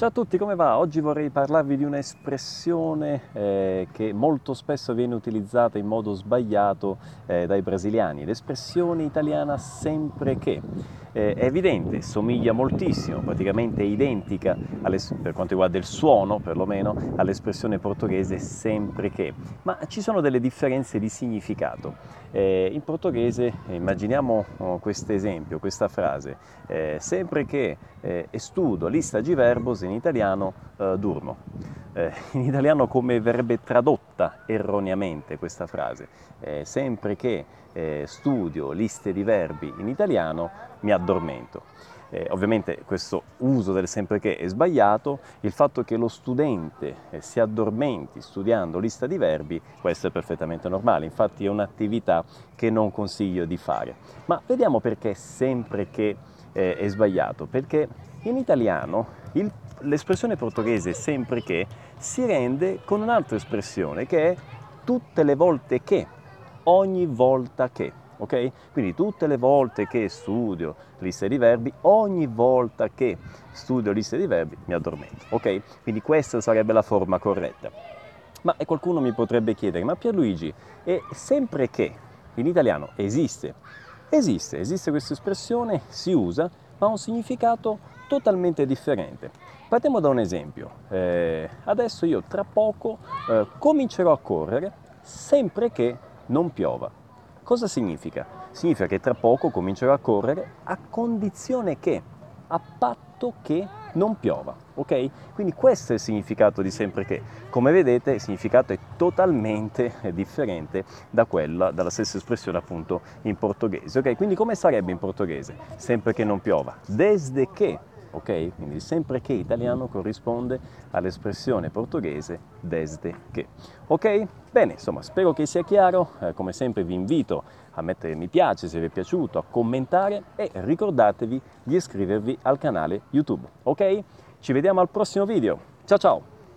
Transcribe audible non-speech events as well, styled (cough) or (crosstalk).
Ciao a tutti, come va? Oggi vorrei parlarvi di un'espressione eh, che molto spesso viene utilizzata in modo sbagliato eh, dai brasiliani, l'espressione italiana sempre che. Eh, è evidente, somiglia moltissimo, praticamente è identica per quanto riguarda il suono perlomeno all'espressione portoghese sempre che, ma ci sono delle differenze di significato. Eh, in portoghese immaginiamo oh, questo esempio, questa frase, eh, sempre che studo lista di verbos in italiano eh, durmo. Eh, (laughs) in italiano come verrebbe tradotta erroneamente questa frase? Eh, sempre che eh, studio liste di verbi in italiano mi addormento. Eh, ovviamente questo uso del sempre che è sbagliato, il fatto che lo studente eh, si addormenti studiando lista di verbi, questo è perfettamente normale, infatti è un'attività che non consiglio di fare. Ma vediamo perché sempre che è sbagliato, perché in italiano il, l'espressione portoghese sempre che si rende con un'altra espressione che è tutte le volte che, ogni volta che. ok? Quindi tutte le volte che studio liste di verbi, ogni volta che studio liste di verbi mi addormento. ok? Quindi questa sarebbe la forma corretta. Ma qualcuno mi potrebbe chiedere, ma Pierluigi, è sempre che in italiano esiste? Esiste, esiste questa espressione, si usa, ma ha un significato totalmente differente. Partiamo da un esempio. Eh, adesso io tra poco eh, comincerò a correre sempre che non piova. Cosa significa? Significa che tra poco comincerò a correre a condizione che, a patto che non piova, ok? Quindi questo è il significato di sempre che. Come vedete il significato è totalmente differente da quella, dalla stessa espressione appunto in portoghese, ok? Quindi come sarebbe in portoghese? Sempre che non piova. Desde che ok? Quindi sempre che italiano corrisponde all'espressione portoghese desde che. Ok? Bene, insomma, spero che sia chiaro. Eh, come sempre vi invito a mettere mi piace se vi è piaciuto, a commentare e ricordatevi di iscrivervi al canale YouTube. Ok? Ci vediamo al prossimo video. Ciao ciao!